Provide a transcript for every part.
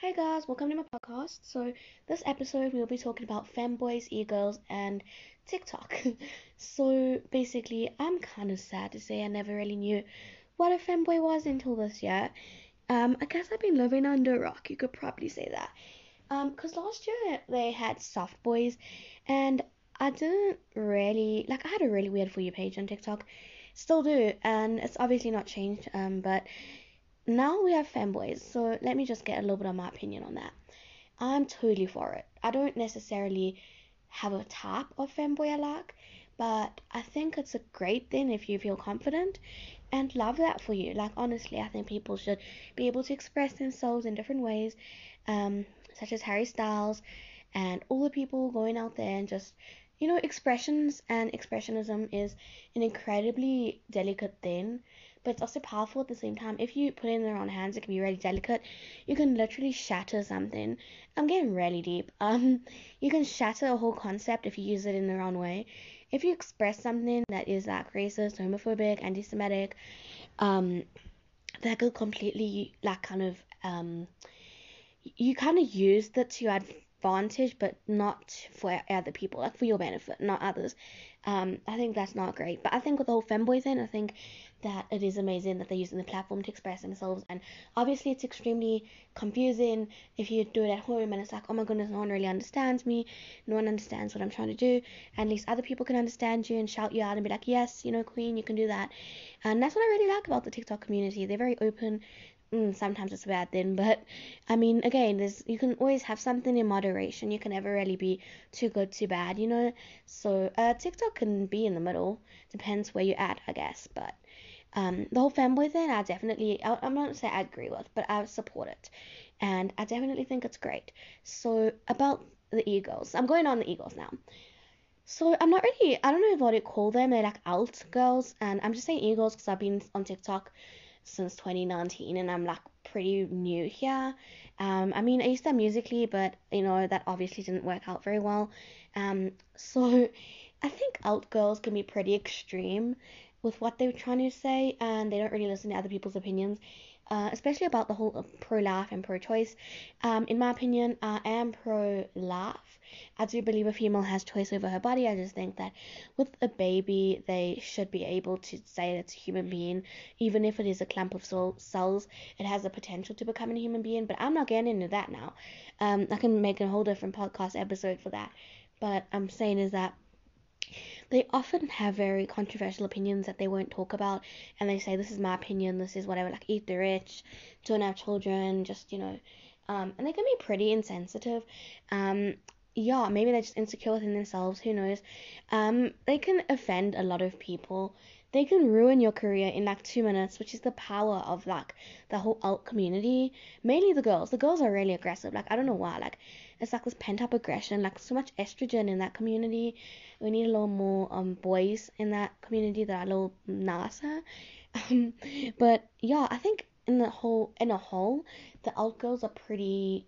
Hey guys, welcome to my podcast. So, this episode we'll be talking about femboys, e-girls, and TikTok. so, basically, I'm kind of sad to say I never really knew what a femboy was until this year. Um, I guess I've been living under a rock, you could probably say that. Um, because last year they had soft boys, and I didn't really like. I had a really weird for you page on TikTok, still do, and it's obviously not changed. Um, but now we have femboys, so let me just get a little bit of my opinion on that. I'm totally for it. I don't necessarily have a type of femboy I like, but I think it's a great thing if you feel confident and love that for you. Like, honestly, I think people should be able to express themselves in different ways, um, such as Harry Styles and all the people going out there and just, you know, expressions and expressionism is an incredibly delicate thing but it's also powerful at the same time. If you put it in the wrong hands, it can be really delicate. You can literally shatter something. I'm getting really deep. Um, you can shatter a whole concept if you use it in the wrong way. If you express something that is like racist, homophobic, anti-Semitic, um, that could completely like kind of um, you kind of use that to your advantage, but not for other people, like for your benefit, not others. Um, I think that's not great. But I think with the whole femboy thing, I think that it is amazing that they're using the platform to express themselves. And obviously, it's extremely confusing if you do it at home and it's like, oh my goodness, no one really understands me. No one understands what I'm trying to do. At least other people can understand you and shout you out and be like, yes, you know, queen, you can do that. And that's what I really like about the TikTok community. They're very open. Mm, sometimes it's a bad thing, but I mean, again, there's you can always have something in moderation. You can never really be too good, too bad, you know. So uh, TikTok can be in the middle. Depends where you're at, I guess. But um, the whole femboy thing, I definitely, I, I'm not say I agree with, but I support it. And I definitely think it's great. So, about the e-girls, I'm going on the e-girls now. So, I'm not really, I don't know what to call them. They're like alt girls. And I'm just saying e-girls because I've been on TikTok since 2019 and I'm like pretty new here. Um, I mean, I used to Musical.ly, but you know, that obviously didn't work out very well. Um, so I think alt girls can be pretty extreme with what they're trying to say and they don't really listen to other people's opinions. Uh, especially about the whole pro life and pro choice. Um, in my opinion, I am pro life. I do believe a female has choice over her body. I just think that with a baby, they should be able to say that it's a human being, even if it is a clump of soul, cells. It has the potential to become a human being, but I'm not getting into that now. Um, I can make a whole different podcast episode for that. But I'm saying is that they often have very controversial opinions that they won't talk about and they say this is my opinion this is whatever like eat the rich don't have children just you know um, and they can be pretty insensitive um, yeah maybe they're just insecure within themselves who knows um, they can offend a lot of people they can ruin your career in like two minutes, which is the power of like the whole alt community. Mainly the girls. The girls are really aggressive. Like I don't know why. Like it's like this pent up aggression, like so much estrogen in that community. We need a little more um boys in that community that are a little nicer. Um, but yeah, I think in the whole in a whole, the alt girls are pretty.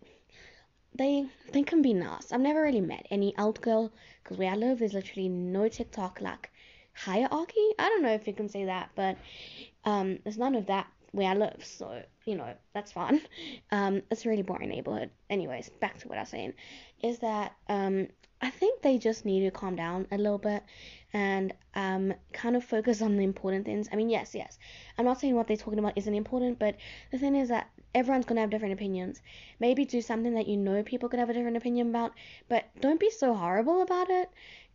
They they can be nice. I've never really met any alt girl because where I live there's literally no TikTok like hierarchy. I don't know if you can say that, but um, there's none of that where I live, so you know that's fun. Um, it's a really boring neighborhood. Anyways, back to what I was saying, is that um, I think they just need to calm down a little bit and um, kind of focus on the important things. I mean, yes, yes, I'm not saying what they're talking about isn't important, but the thing is that everyone's gonna have different opinions. Maybe do something that you know people could have a different opinion about, but don't be so horrible about it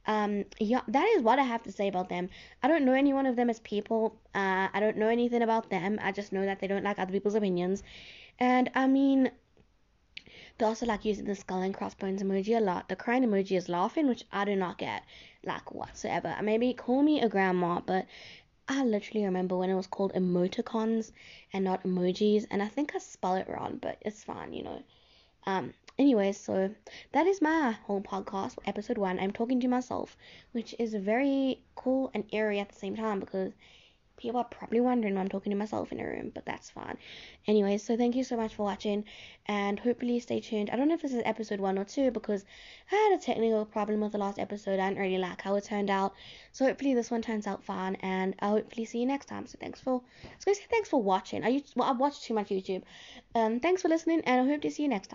um, yeah, that is what I have to say about them. I don't know any one of them as people. Uh, I don't know anything about them. I just know that they don't like other people's opinions. And I mean, they also like using the skull and crossbones emoji a lot. The crying emoji is laughing, which I do not get, like whatsoever. Maybe call me a grandma, but I literally remember when it was called emoticons and not emojis, and I think I spell it wrong, but it's fine, you know. Um, anyways, so that is my whole podcast, episode one. I'm talking to myself, which is very cool and eerie at the same time because people are probably wondering why I'm talking to myself in a room, but that's fine. Anyways, so thank you so much for watching, and hopefully stay tuned. I don't know if this is episode one or two because I had a technical problem with the last episode. I didn't really like how it turned out, so hopefully this one turns out fine, and I'll hopefully see you next time. So thanks for, I was gonna say thanks for watching. I used, well, I watched too much YouTube. Um, thanks for listening, and I hope to see you next time.